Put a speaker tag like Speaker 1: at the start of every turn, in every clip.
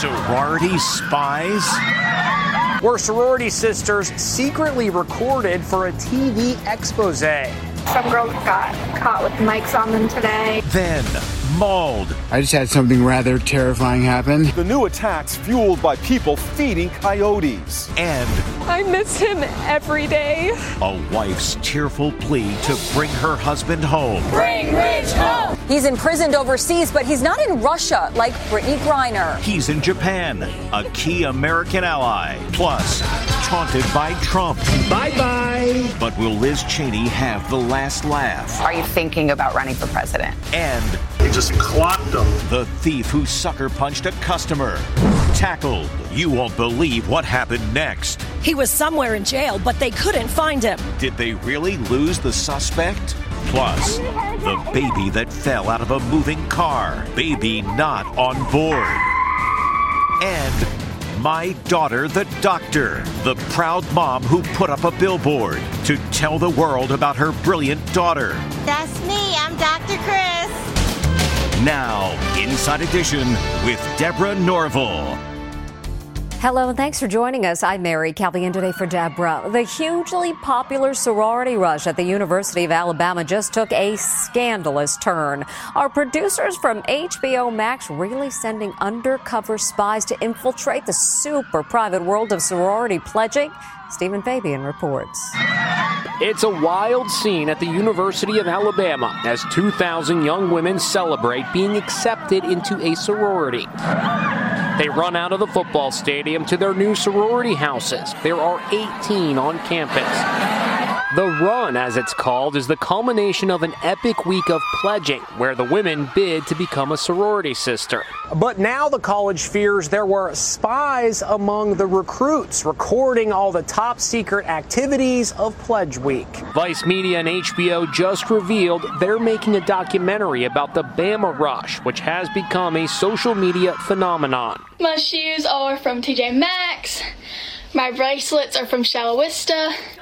Speaker 1: Sorority spies?
Speaker 2: Were sorority sisters secretly recorded for a TV expose?
Speaker 3: Some girls got caught with mics on them today.
Speaker 1: Then mauled.
Speaker 4: I just had something rather terrifying happen.
Speaker 5: The new attacks fueled by people feeding coyotes.
Speaker 1: And
Speaker 3: I miss him every day.
Speaker 1: a wife's tearful plea to bring her husband home. Bring Ridge home.
Speaker 6: He's imprisoned overseas, but he's not in Russia like Brittney Griner.
Speaker 1: He's in Japan, a key American ally. Plus, taunted by Trump.
Speaker 2: Bye bye!
Speaker 1: But will Liz Cheney have the last laugh?
Speaker 6: Are you thinking about running for president?
Speaker 1: And
Speaker 7: He just clocked him.
Speaker 1: the thief who sucker punched a customer. Tackled. You won't believe what happened next.
Speaker 8: He was somewhere in jail, but they couldn't find him.
Speaker 1: Did they really lose the suspect? Plus, the baby that fell out of a moving car. Baby not on board. And my daughter, the doctor, the proud mom who put up a billboard to tell the world about her brilliant daughter.
Speaker 3: That's me. I'm Dr. Chris.
Speaker 1: Now, Inside Edition with Deborah Norville.
Speaker 9: Hello and thanks for joining us. I'm Mary Calvi in today for Deborah. The hugely popular sorority rush at the University of Alabama just took a scandalous turn. Are producers from HBO Max really sending undercover spies to infiltrate the super private world of sorority pledging? Stephen Fabian reports.
Speaker 2: It's a wild scene at the University of Alabama as 2,000 young women celebrate being accepted into a sorority. They run out of the football stadium to their new sorority houses. There are 18 on campus. The run, as it's called, is the culmination of an epic week of pledging where the women bid to become a sorority sister. But now the college fears there were spies among the recruits recording all the top secret activities of Pledge Week. Vice Media and HBO just revealed they're making a documentary about the Bama Rush, which has become a social media phenomenon.
Speaker 3: My shoes are from TJ Maxx. My bracelets are from Shella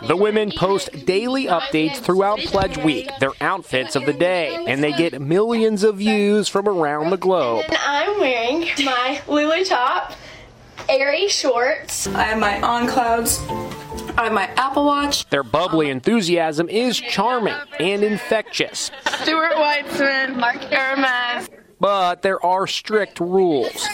Speaker 2: The women post daily updates throughout Pledge Week, their outfits of the day, and they get millions of views from around the globe.
Speaker 3: And I'm wearing my Lulu top, Aerie shorts. I have my On Clouds. I have my Apple Watch.
Speaker 2: Their bubbly enthusiasm is charming and infectious,
Speaker 3: Stuart Weitzman. Mark Hermes.
Speaker 2: But there are strict rules.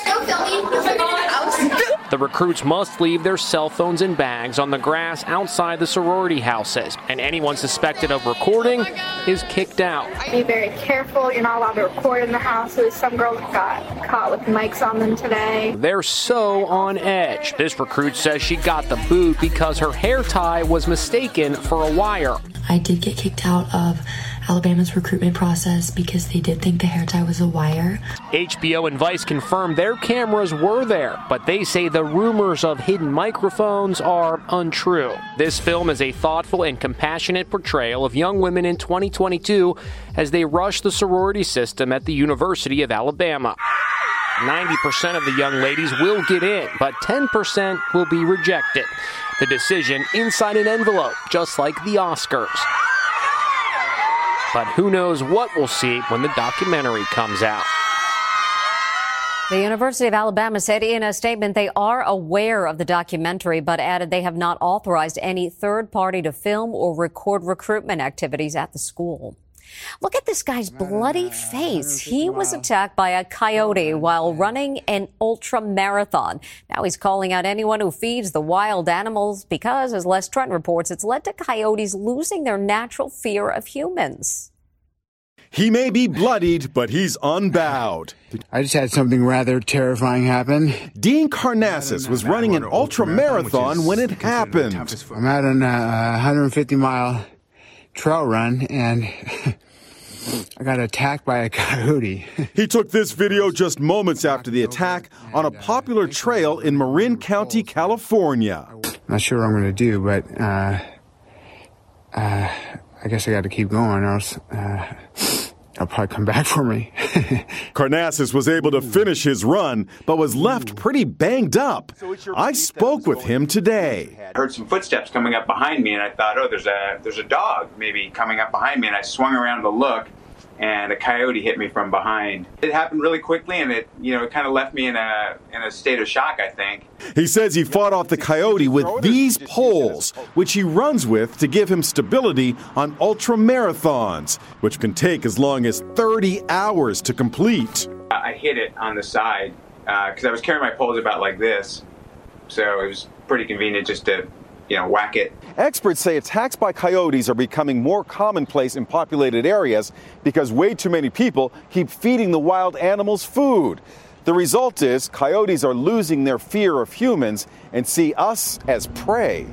Speaker 2: The recruits must leave their cell phones and bags on the grass outside the sorority houses, and anyone suspected of recording is kicked out.
Speaker 3: Be very careful. You're not allowed to record in the houses. Some girls got caught with mics on them today.
Speaker 2: They're so on edge. This recruit says she got the boot because her hair tie was mistaken for a wire.
Speaker 8: I did get kicked out of Alabama's recruitment process because they did think the hair tie was a wire.
Speaker 2: HBO and Vice confirmed their cameras were there, but they say the rumors of hidden microphones are untrue. This film is a thoughtful and compassionate portrayal of young women in 2022 as they rush the sorority system at the University of Alabama. 90% of the young ladies will get in, but 10% will be rejected. The decision inside an envelope, just like the Oscars. But who knows what we'll see when the documentary comes out.
Speaker 9: The University of Alabama said in a statement they are aware of the documentary, but added they have not authorized any third party to film or record recruitment activities at the school. Look at this guy's bloody face. He was attacked by a coyote while running an ultra marathon. Now he's calling out anyone who feeds the wild animals because, as Les Trent reports, it's led to coyotes losing their natural fear of humans.
Speaker 5: He may be bloodied, but he's unbowed.
Speaker 4: I just had something rather terrifying happen.
Speaker 5: Dean Karnazes was running an ultra marathon when it happened.
Speaker 4: I'm out on a 150 mile trail run and I got attacked by a coyote.
Speaker 5: he took this video just moments after the attack on a popular trail in Marin County, California.
Speaker 4: Not sure what I'm going to do, but uh, uh, I guess I got to keep going, or else uh, they'll probably come back for me.
Speaker 5: Karnazes was able to finish his run, but was left pretty banged up. I spoke with him today.
Speaker 7: I heard some footsteps coming up behind me, and I thought, oh, there's a there's a dog maybe coming up behind me, and I swung around to look and a coyote hit me from behind. It happened really quickly, and it you know it kind of left me in a in a state of shock. I think.
Speaker 5: He says he fought off the coyote with these poles, which he runs with to give him stability on ultra marathons, which can take as long as 30 hours to complete.
Speaker 7: I hit it on the side because uh, I was carrying my poles about like this, so it was pretty convenient just to you know, whack it.
Speaker 5: Experts say attacks by coyotes are becoming more commonplace in populated areas because way too many people keep feeding the wild animals food. The result is coyotes are losing their fear of humans and see us as prey.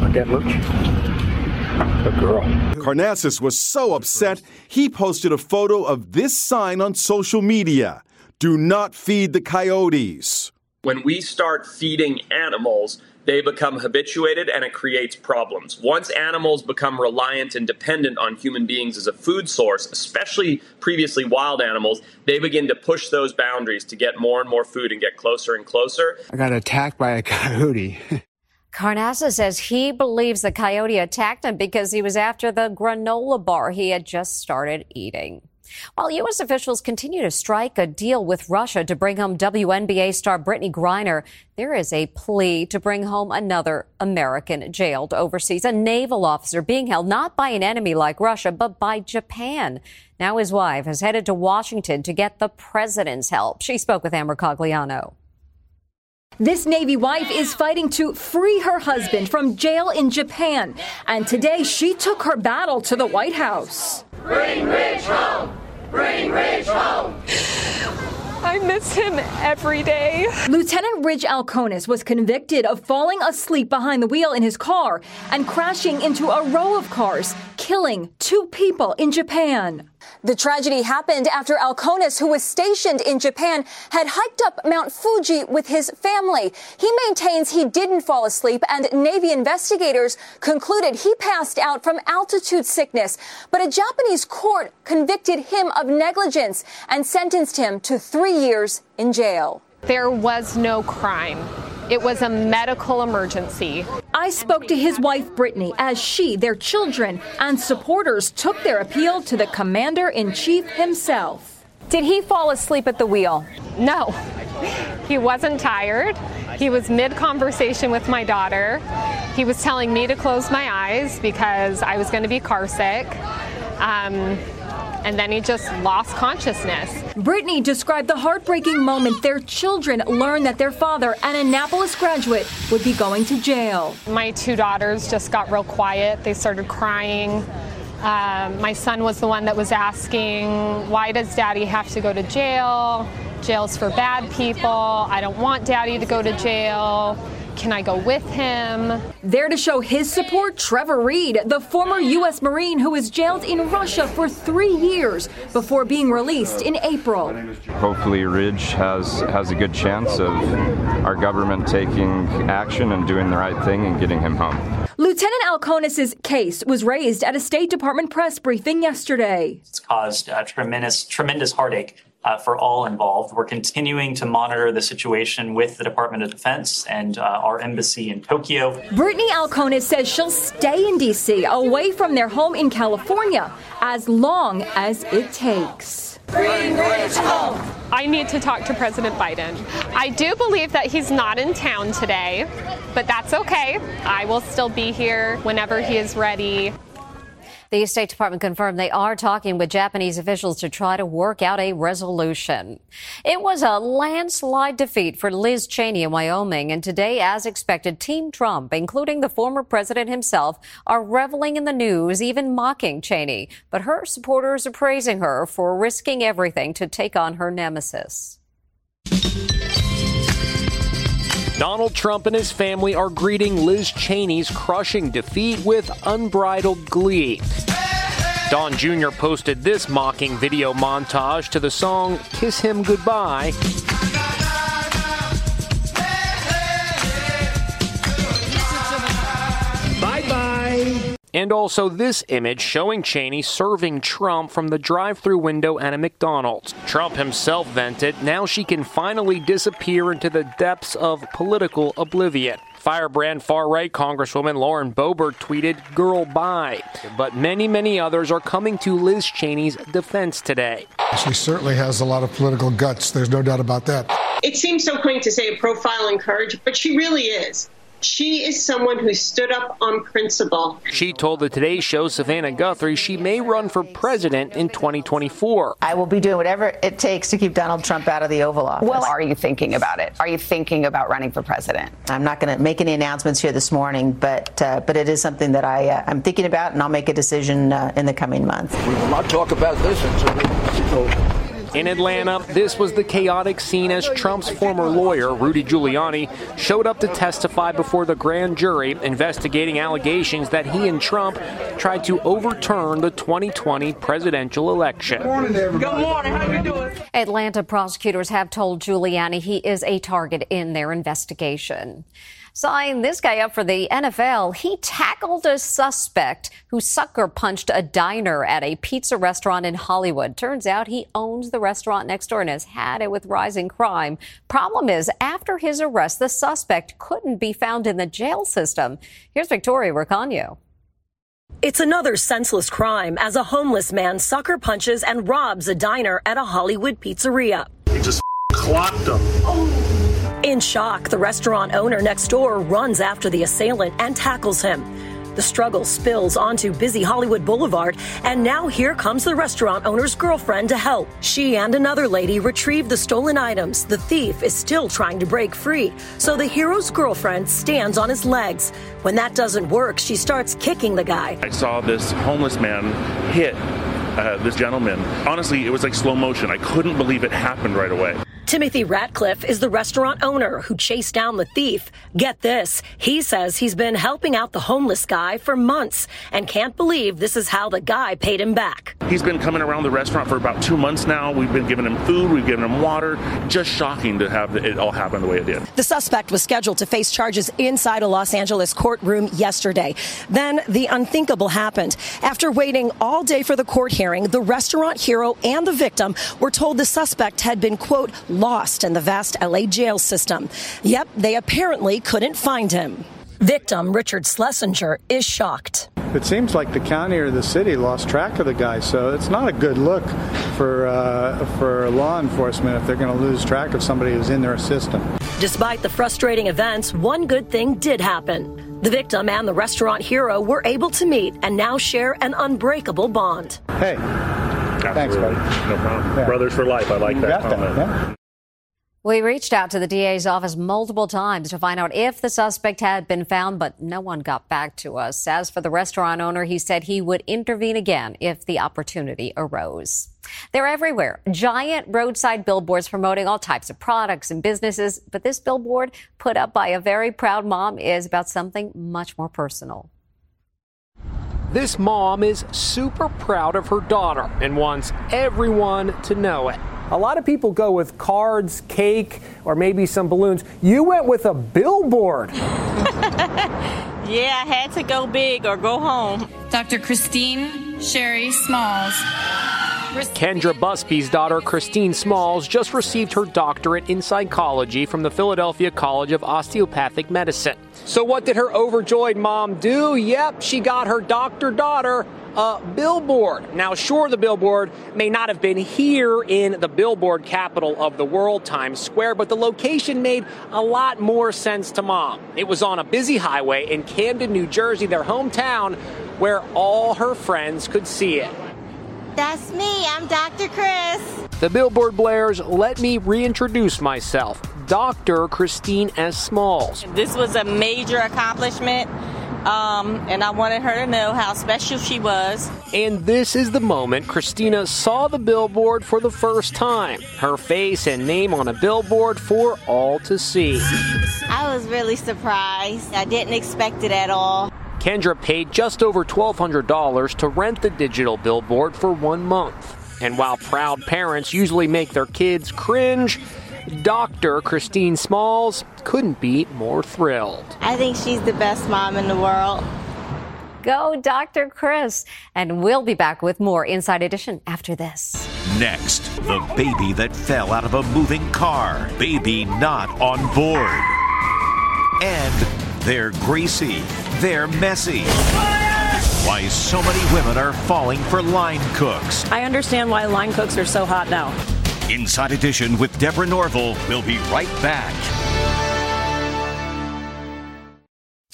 Speaker 10: Look look. A girl.
Speaker 5: Karnazes was so upset, he posted a photo of this sign on social media Do not feed the coyotes.
Speaker 11: When we start feeding animals, they become habituated and it creates problems. Once animals become reliant and dependent on human beings as a food source, especially previously wild animals, they begin to push those boundaries to get more and more food and get closer and closer.
Speaker 4: I got attacked by a coyote.
Speaker 9: Karnazes says he believes the coyote attacked him because he was after the granola bar he had just started eating. While U.S. officials continue to strike a deal with Russia to bring home WNBA star Brittney Griner, there is a plea to bring home another American jailed overseas, a naval officer being held not by an enemy like Russia, but by Japan. Now his wife has headed to Washington to get the president's help. She spoke with Amber Cagliano.
Speaker 12: This Navy wife is fighting to free her husband from jail in Japan. And today she took her battle to the White House.
Speaker 13: Bring Ridge home! Bring Ridge home.
Speaker 3: I miss him every day.
Speaker 12: Lieutenant Ridge Alkonis was convicted of falling asleep behind the wheel in his car and crashing into a row of cars, killing two people in Japan.
Speaker 6: The tragedy happened after Alkonis, who was stationed in Japan, had hiked up Mount Fuji with his family. He maintains he didn't fall asleep, and Navy investigators concluded he passed out from altitude sickness. But a Japanese court convicted him of negligence and sentenced him to three years in jail.
Speaker 3: There was no crime. It was a medical emergency.
Speaker 12: I spoke to his wife, Brittany, as she, their children, and supporters took their appeal to the commander in chief himself.
Speaker 6: Did he fall asleep at the wheel?
Speaker 3: No. He wasn't tired. He was mid conversation with my daughter. He was telling me to close my eyes because I was going to be car sick. Um, and then he just lost consciousness.
Speaker 12: Brittany described the heartbreaking moment their children learned that their father, an Annapolis graduate, would be going to jail.
Speaker 3: My two daughters just got real quiet. They started crying. Um, my son was the one that was asking, Why does daddy have to go to jail? Jail's for bad people. I don't want daddy to go to jail. Can I go with him?
Speaker 12: There to show his support, Trevor Reed, the former U.S. Marine who was jailed in Russia for three years before being released in April.
Speaker 14: Hopefully, Ridge has, has a good chance of our government taking action and doing the right thing and getting him home.
Speaker 12: Lieutenant Alkonis's case was raised at a State Department press briefing yesterday.
Speaker 15: It's caused uh, tremendous, tremendous heartache uh, for all involved. We're continuing to monitor the situation with the Department of Defense and uh, our embassy in Tokyo.
Speaker 12: Brittany Alkonis says she'll stay in D.C., away from their home in California, as long as it takes.
Speaker 13: Bring Ridge home.
Speaker 3: I need to talk to President Biden. I do believe that he's not in town today, but that's okay. I will still be here whenever he is ready.
Speaker 9: The State Department confirmed they are talking with Japanese officials to try to work out a resolution. It was a landslide defeat for Liz Cheney in Wyoming, and today, as expected, Team Trump, including the former president himself, are reveling in the news, even mocking Cheney. But her supporters are praising her for risking everything to take on her nemesis.
Speaker 2: Donald Trump and his family are greeting Liz Cheney's crushing defeat with unbridled glee. Don Jr. posted this mocking video montage to the song Kiss Him Goodbye. And also this image showing Cheney serving Trump from the drive through window at a McDonald's. Trump himself vented, now she can finally disappear into the depths of political oblivion. Firebrand far right Congresswoman Lauren Boebert tweeted, Girl, bye. But many, many others are coming to Liz Cheney's defense today.
Speaker 16: She certainly has a lot of political guts. There's no doubt about that.
Speaker 17: It seems so quaint to say a profile in courage, but she really is. She is someone who stood up on principle.
Speaker 2: She told the Today Show Savannah Guthrie she may run for president in 2024.
Speaker 18: I will be doing whatever it takes to keep Donald Trump out of the Oval Office.
Speaker 19: Well, are you thinking about it? Are you thinking about running for president?
Speaker 18: I'm not going to make any announcements here this morning, but uh, but it is something that I uh, I'm thinking about, and I'll make a decision uh, in the coming months.
Speaker 10: We will not talk about this until
Speaker 2: in Atlanta, this was the chaotic scene as Trump's former lawyer, Rudy Giuliani, showed up to testify before the grand jury investigating allegations that he and Trump tried to overturn the 2020 presidential election.
Speaker 20: Good morning, everybody. Good morning. How you doing?
Speaker 9: Atlanta prosecutors have told Giuliani he is a target in their investigation. Sign this guy up for the NFL. He tackled a suspect who sucker punched a diner at a pizza restaurant in Hollywood. Turns out he owns the restaurant next door and has had it with rising crime. Problem is, after his arrest, the suspect couldn't be found in the jail system. Here's Victoria Recano.
Speaker 21: It's another senseless crime as a homeless man sucker punches and robs a diner at a Hollywood pizzeria.
Speaker 22: He just clocked him. Oh.
Speaker 21: In shock, the restaurant owner next door runs after the assailant and tackles him. The struggle spills onto busy Hollywood Boulevard, and now here comes the restaurant owner's girlfriend to help. She and another lady retrieve the stolen items. The thief is still trying to break free, so the hero's girlfriend stands on his legs. When that doesn't work, she starts kicking the guy.
Speaker 22: I saw this homeless man hit uh, this gentleman. Honestly, it was like slow motion. I couldn't believe it happened right away.
Speaker 21: Timothy Ratcliffe is the restaurant owner who chased down the thief. Get this, he says he's been helping out the homeless guy for months and can't believe this is how the guy paid him back.
Speaker 22: He's been coming around the restaurant for about two months now. We've been giving him food, we've given him water. Just shocking to have it all happen the way it did.
Speaker 21: The suspect was scheduled to face charges inside a Los Angeles courtroom yesterday. Then the unthinkable happened. After waiting all day for the court hearing, the restaurant hero and the victim were told the suspect had been, quote, lost in the vast LA jail system. Yep, they apparently couldn't find him. Victim Richard Schlesinger is shocked.
Speaker 23: It seems like the county or the city lost track of the guy, so it's not a good look for uh, for law enforcement if they're going to lose track of somebody who's in their system.
Speaker 21: Despite the frustrating events, one good thing did happen. The victim and the restaurant hero were able to meet and now share an unbreakable bond.
Speaker 23: Hey,
Speaker 22: Absolutely.
Speaker 23: thanks, buddy.
Speaker 22: No problem. Yeah. Brothers for life. I like
Speaker 23: you
Speaker 22: that
Speaker 23: got
Speaker 22: comment.
Speaker 23: That, yeah.
Speaker 9: We reached out to the DA's office multiple times to find out if the suspect had been found, but no one got back to us. As for the restaurant owner, he said he would intervene again if the opportunity arose. They're everywhere. Giant roadside billboards promoting all types of products and businesses. But this billboard, put up by a very proud mom, is about something much more personal.
Speaker 2: This mom is super proud of her daughter and wants everyone to know it.
Speaker 24: A lot of people go with cards, cake, or maybe some balloons. You went with a billboard.
Speaker 25: yeah, I had to go big or go home.
Speaker 26: Dr. Christine Sherry Smalls.
Speaker 2: Kendra Busby's daughter, Christine Smalls, just received her doctorate in psychology from the Philadelphia College of Osteopathic Medicine. So, what did her overjoyed mom do? Yep, she got her doctor daughter a billboard. Now, sure, the billboard may not have been here in the billboard capital of the world, Times Square, but the location made a lot more sense to mom. It was on a busy highway in Camden, New Jersey, their hometown, where all her friends could see it.
Speaker 26: That's me. I'm Dr. Chris.
Speaker 2: The billboard blares let me reintroduce myself. Dr. Christine S. Smalls.
Speaker 25: This was a major accomplishment. Um, and I wanted her to know how special she was.
Speaker 2: And this is the moment Christina saw the billboard for the first time. Her face and name on a billboard for all to see.
Speaker 26: I was really surprised. I didn't expect it at all.
Speaker 2: Kendra paid just over $1,200 to rent the digital billboard for one month. And while proud parents usually make their kids cringe, Dr. Christine Smalls couldn't be more thrilled.
Speaker 26: I think she's the best mom in the world.
Speaker 9: Go, Dr. Chris. And we'll be back with more Inside Edition after this.
Speaker 27: Next, the baby that fell out of a moving car. Baby not on board. And they're greasy. They're messy. Why so many women are falling for line cooks.
Speaker 21: I understand why line cooks are so hot now.
Speaker 27: Inside Edition with Deborah Norville. We'll be right back.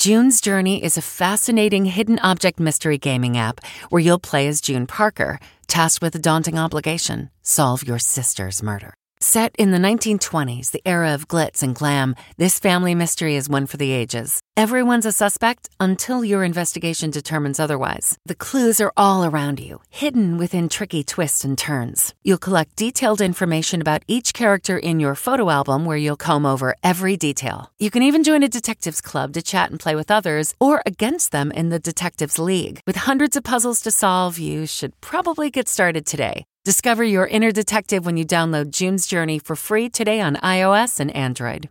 Speaker 28: June's Journey is a fascinating hidden object mystery gaming app where you'll play as June Parker, tasked with a daunting obligation solve your sister's murder. Set in the 1920s, the era of glitz and glam, this family mystery is one for the ages. Everyone's a suspect until your investigation determines otherwise. The clues are all around you, hidden within tricky twists and turns. You'll collect detailed information about each character in your photo album where you'll comb over every detail. You can even join a detectives club to chat and play with others or against them in the Detectives League. With hundreds of puzzles to solve, you should probably get started today. Discover your inner detective when you download June's Journey for free today on iOS and Android.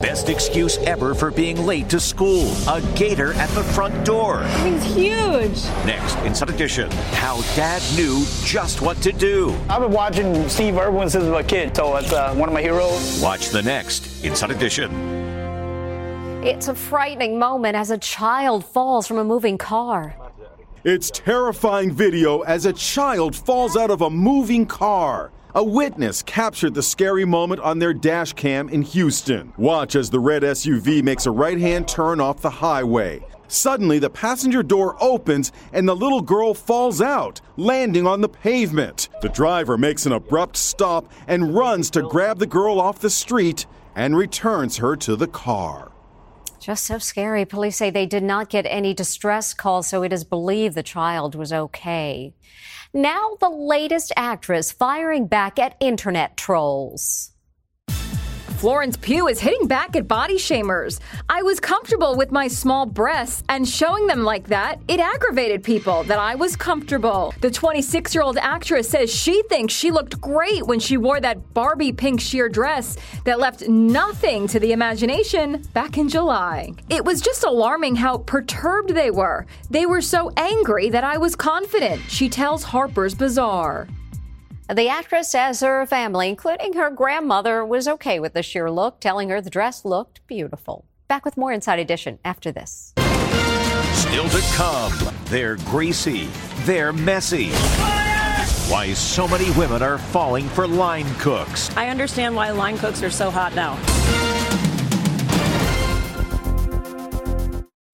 Speaker 27: Best excuse ever for being late to school. A gator at the front door.
Speaker 26: He's huge.
Speaker 27: Next, Inside Edition, how dad knew just what to do.
Speaker 29: I've been watching Steve Irwin since I was a kid, so it's uh, one of my heroes.
Speaker 27: Watch the next Inside Edition.
Speaker 9: It's a frightening moment as a child falls from a moving car.
Speaker 30: It's terrifying video as a child falls out of a moving car. A witness captured the scary moment on their dash cam in Houston. Watch as the red SUV makes a right hand turn off the highway. Suddenly, the passenger door opens and the little girl falls out, landing on the pavement. The driver makes an abrupt stop and runs to grab the girl off the street and returns her to the car.
Speaker 9: Just so scary. Police say they did not get any distress calls, so it is believed the child was okay. Now, the latest actress firing back at internet trolls.
Speaker 12: Florence Pugh is hitting back at body shamers. I was comfortable with my small breasts, and showing them like that, it aggravated people that I was comfortable. The 26 year old actress says she thinks she looked great when she wore that Barbie pink sheer dress that left nothing to the imagination back in July. It was just alarming how perturbed they were. They were so angry that I was confident, she tells Harper's Bazaar.
Speaker 9: The actress says her family, including her grandmother, was okay with the sheer look, telling her the dress looked beautiful. Back with more Inside Edition after this.
Speaker 27: Still to come, they're greasy, they're messy. Why so many women are falling for line cooks.
Speaker 21: I understand why line cooks are so hot now.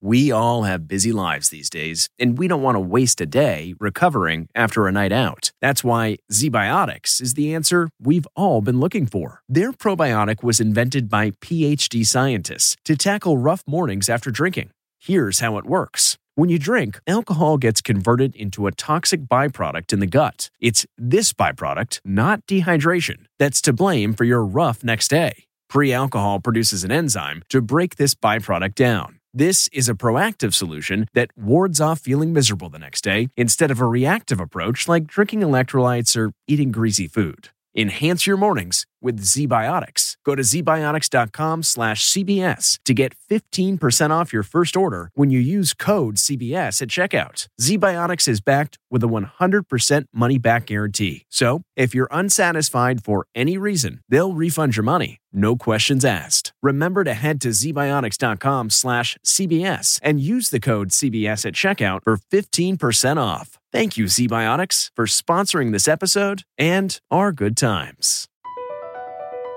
Speaker 31: We all have busy lives these days, and we don't want to waste a day recovering after a night out. That's why ZBiotics is the answer we've all been looking for. Their probiotic was invented by PhD scientists to tackle rough mornings after drinking. Here's how it works. When you drink, alcohol gets converted into a toxic byproduct in the gut. It's this byproduct, not dehydration, that's to blame for your rough next day. Pre alcohol produces an enzyme to break this byproduct down. This is a proactive solution that wards off feeling miserable the next day instead of a reactive approach like drinking electrolytes or eating greasy food. Enhance your mornings with ZBiotics. Go to zbiotics.com slash CBS to get 15% off your first order when you use code CBS at checkout. ZBiotics is backed with a 100% money back guarantee. So if you're unsatisfied for any reason, they'll refund your money. No questions asked. Remember to head to zbiotics.com slash CBS and use the code CBS at checkout for 15% off. Thank you, ZBiotics, for sponsoring this episode and our good times.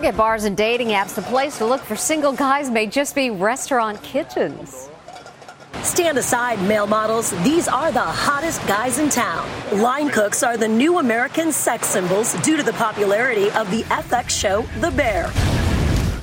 Speaker 9: Forget bars and dating apps. The place to look for single guys may just be restaurant kitchens.
Speaker 21: Stand aside, male models. These are the hottest guys in town. Line cooks are the new American sex symbols due to the popularity of the FX show The Bear.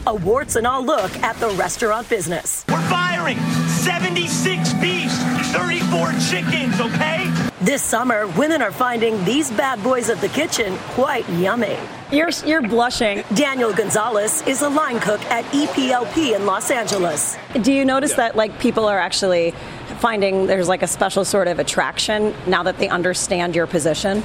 Speaker 21: A warts and all look at the restaurant business.
Speaker 20: We're firing 76 beefs, 34 chickens, okay?
Speaker 21: This summer, women are finding these bad boys of the kitchen quite yummy.
Speaker 12: You're, you're blushing.
Speaker 21: Daniel Gonzalez is a line cook at EPLP in Los Angeles.
Speaker 12: Do you notice that like people are actually finding there's like a special sort of attraction now that they understand your position?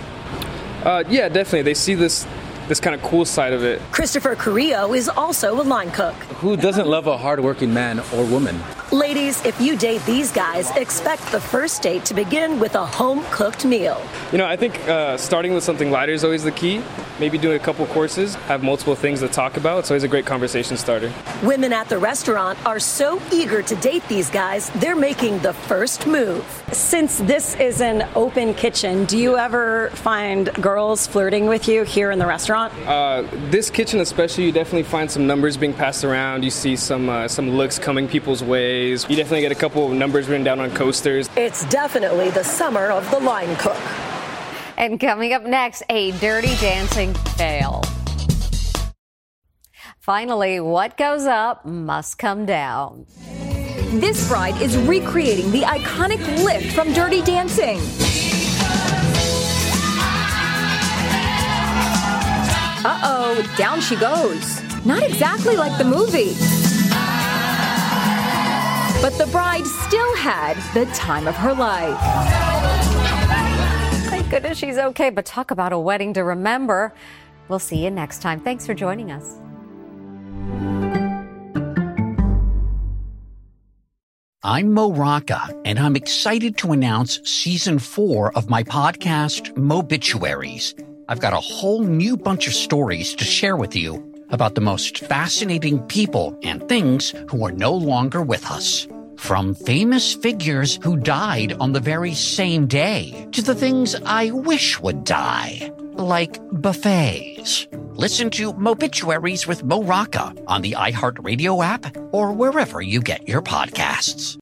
Speaker 32: Uh, yeah, definitely. They see this this kind of cool side of it.
Speaker 21: Christopher Carrillo is also a line cook.
Speaker 33: Who doesn't love a hardworking man or woman?
Speaker 21: Ladies, if you date these guys, expect the first date to begin with a home cooked meal.
Speaker 32: You know, I think uh, starting with something lighter is always the key. Maybe doing a couple courses, have multiple things to talk about. It's always a great conversation starter.
Speaker 21: Women at the restaurant are so eager to date these guys, they're making the first move.
Speaker 12: Since this is an open kitchen, do you ever find girls flirting with you here in the restaurant?
Speaker 32: Uh, this kitchen, especially, you definitely find some numbers being passed around. You see some uh, some looks coming people's ways. You definitely get a couple of numbers written down on coasters.
Speaker 21: It's definitely the summer of the line cook.
Speaker 9: And coming up next, a dirty dancing fail. Finally, what goes up must come down.
Speaker 12: This bride is recreating the iconic lift from Dirty Dancing. Uh oh, down she goes. Not exactly like the movie. But the bride still had the time of her life.
Speaker 9: Goodness she's okay, but talk about a wedding to remember. We'll see you next time. Thanks for joining us.
Speaker 34: I'm Mo Rocca, and I'm excited to announce season four of my podcast, Mobituaries. I've got a whole new bunch of stories to share with you about the most fascinating people and things who are no longer with us. From famous figures who died on the very same day to the things I wish would die, like buffets. Listen to Mobituaries with Mo Rocca on the iHeartRadio app or wherever you get your podcasts.